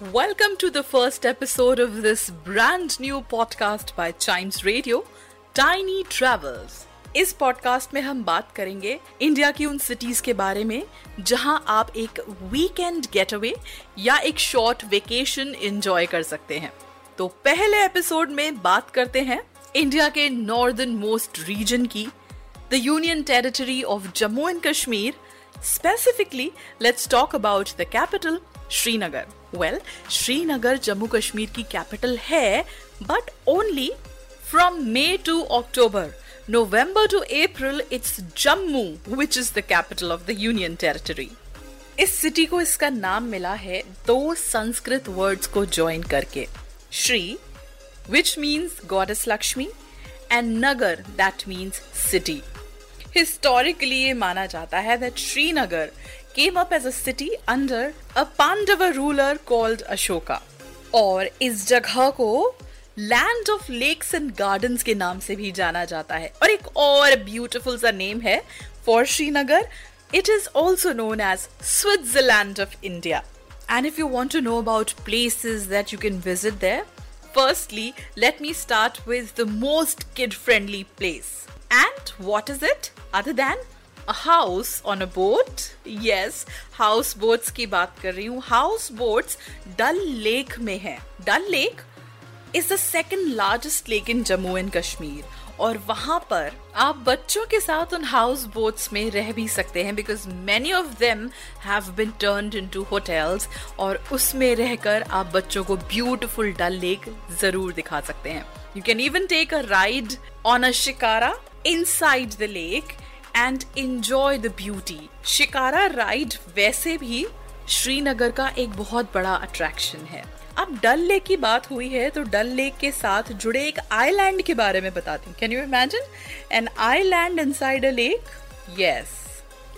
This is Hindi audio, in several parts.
Welcome to the first episode of this brand new podcast by Chimes Radio, Tiny Travels. इस पॉडकास्ट में हम बात करेंगे इंडिया की उन सिटीज़ के बारे में जहाँ आप एक वीकेंड गेट अवे या एक शॉर्ट वेकेशन एंजॉय कर सकते हैं तो पहले एपिसोड में बात करते हैं इंडिया के नॉर्दर्न मोस्ट रीजन की the union territory of Jammu and Kashmir specifically let's talk about the capital Srinagar. Well Srinagar Jammu Kashmir की कैपिटल है but only from May to October November to April, it's Jammu, which is the capital of the Union Territory. इस सिटी को इसका नाम मिला है दो संस्कृत वर्ड्स को ज्वाइन करके। Shri which means goddess Lakshmi and nagar that means city historically ये माना जाता है that Srinagar came up as a city under a Pandava ruler called Ashoka. और इस जगह को land of lakes and gardens के नाम से भी जाना जाता है और एक और ब्यूटिफुल सा नेम है for Srinagar it is also known as Switzerland of India and if you want to know about places that you can visit there Firstly, let me start with the most kid friendly place. And what is it other than a on a boat yes houseboats की बात कर रही हूँ। हाउस बोट्स डल लेक में है। Dal lake is the second largest lake in Jammu and Kashmir और वहाँ पर आप बच्चों के साथ उन हाउस बोट्स में रह भी सकते हैं because many of them have been turned into hotels और उसमें रहकर आप बच्चों को ब्यूटिफुल डल लेक ज़रूर दिखा सकते हैं। You can even take a ride on a shikara inside the lake and enjoy the beauty shikara ride वैसे भी श्रीनगर का एक बहुत बड़ा अट्रैक्शन है। अब डल लेक की बात हुई है तो डल लेक के साथ जुड़े एक आइलैंड के बारे में बताती हूँ। Can you imagine an island inside a lake yes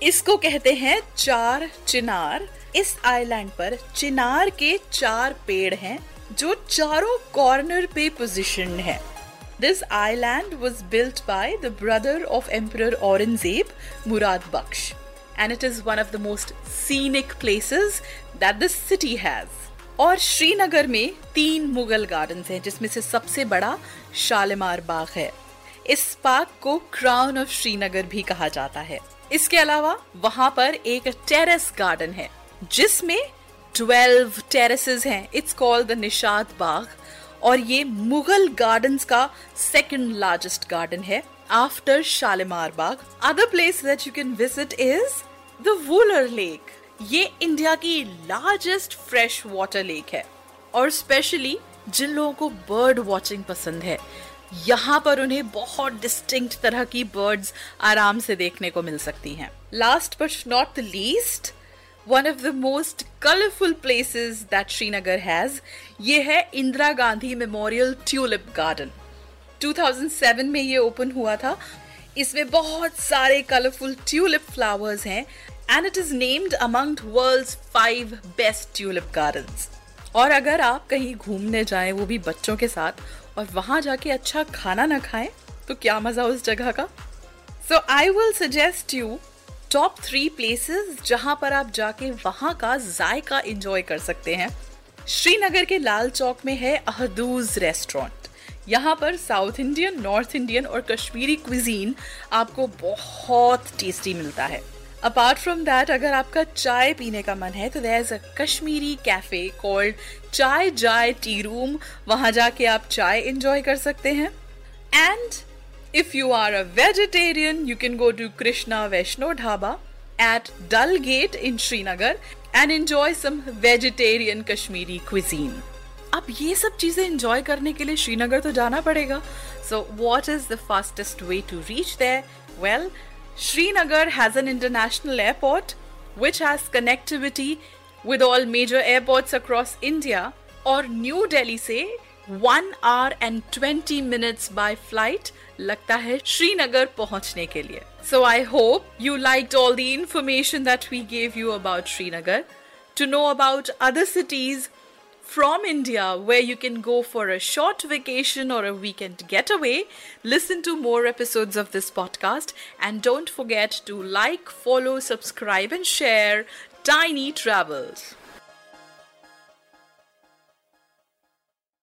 इसको कहते हैं चार चिनार। इस आइलैंड पर चिनार के चार पेड़ हैं, जो चारों कॉर्नर पे पोजिशन है। This island was built by the brother of Emperor Aurangzeb, Murad Baksh, and it is one of the most scenic places that the city has. और श्रीनगर में तीन मुगल गार्डन्स हैं जिसमें से सबसे बड़ा शालीमार बाग है इस पार्क को क्राउन ऑफ़ श्रीनगर भी कहा जाता है इसके अलावा वहाँ पर एक टेरेस गार्डन है जिसमें 12 टेरेसेस हैं it's called the Nishat Bagh और ये मुगल गार्डन्स का सेकंड लार्जेस्ट गार्डन है after Shalimar Bagh other place that you can visit is the Wular lake ये इंडिया की लार्जेस्ट फ्रेश वाटर लेक है, और स्पेशली जिन लोगों को बर्ड वॉचिंग पसंद है, यहाँ पर उन्हें बहुत डिस्टिंक्ट तरह की बर्ड्स आराम से देखने को मिल सकती हैं। Last but not the least one of the most colourful places that Srinagar has ये है Indira Gandhi memorial tulip garden 2007 में ये ओपन हुआ था इसमें बहुत सारे कलरफुल ट्यूलिप फ्लावर्स हैं and it is named among world's five best tulip gardens और अगर आप कहीं घूमने जाएँ वो भी बच्चों के साथ और वहाँ जाके अच्छा खाना ना खाएँ तो क्या मज़ा उस जगह का so I will suggest you top three places जहाँ पर आप जाके वहाँ का जायका एंजॉय कर सकते हैं। श्रीनगर के लाल चौक में है अहदूज रेस्टोरेंट यहाँ पर साउथ इंडियन नॉर्थ इंडियन और कश्मीरी क्विजीन आपको बहुत टेस्टी मिलता है। अपार्ट फ्रॉम दैट अगर आपका चाय पीने का मन है तो there is a Kashmiri cafe called Chai Jaay tea room वहाँ जाके आप चाय एंजॉय कर सकते हैं। And if you are a vegetarian you can go to Krishna Vaishno Dhaba at Dal Gate in Srinagar and enjoy some vegetarian Kashmiri cuisine अब ये सब चीजें एंजॉय करने के लिए श्रीनगर तो जाना पड़ेगा so what is the fastest way to reach there well Srinagar has an international airport which has connectivity with all major airports across India और न्यू दिल्ली से One hour and twenty minutes by flight लगता है श्रीनगर पहुंचने के लिए so I hope you like all the information that we gave you about Srinagar to know about other cities from India where you can go for a short vacation or a weekend getaway, listen to more episodes of this podcast and don't forget to like, follow, subscribe, and share Tiny Travels.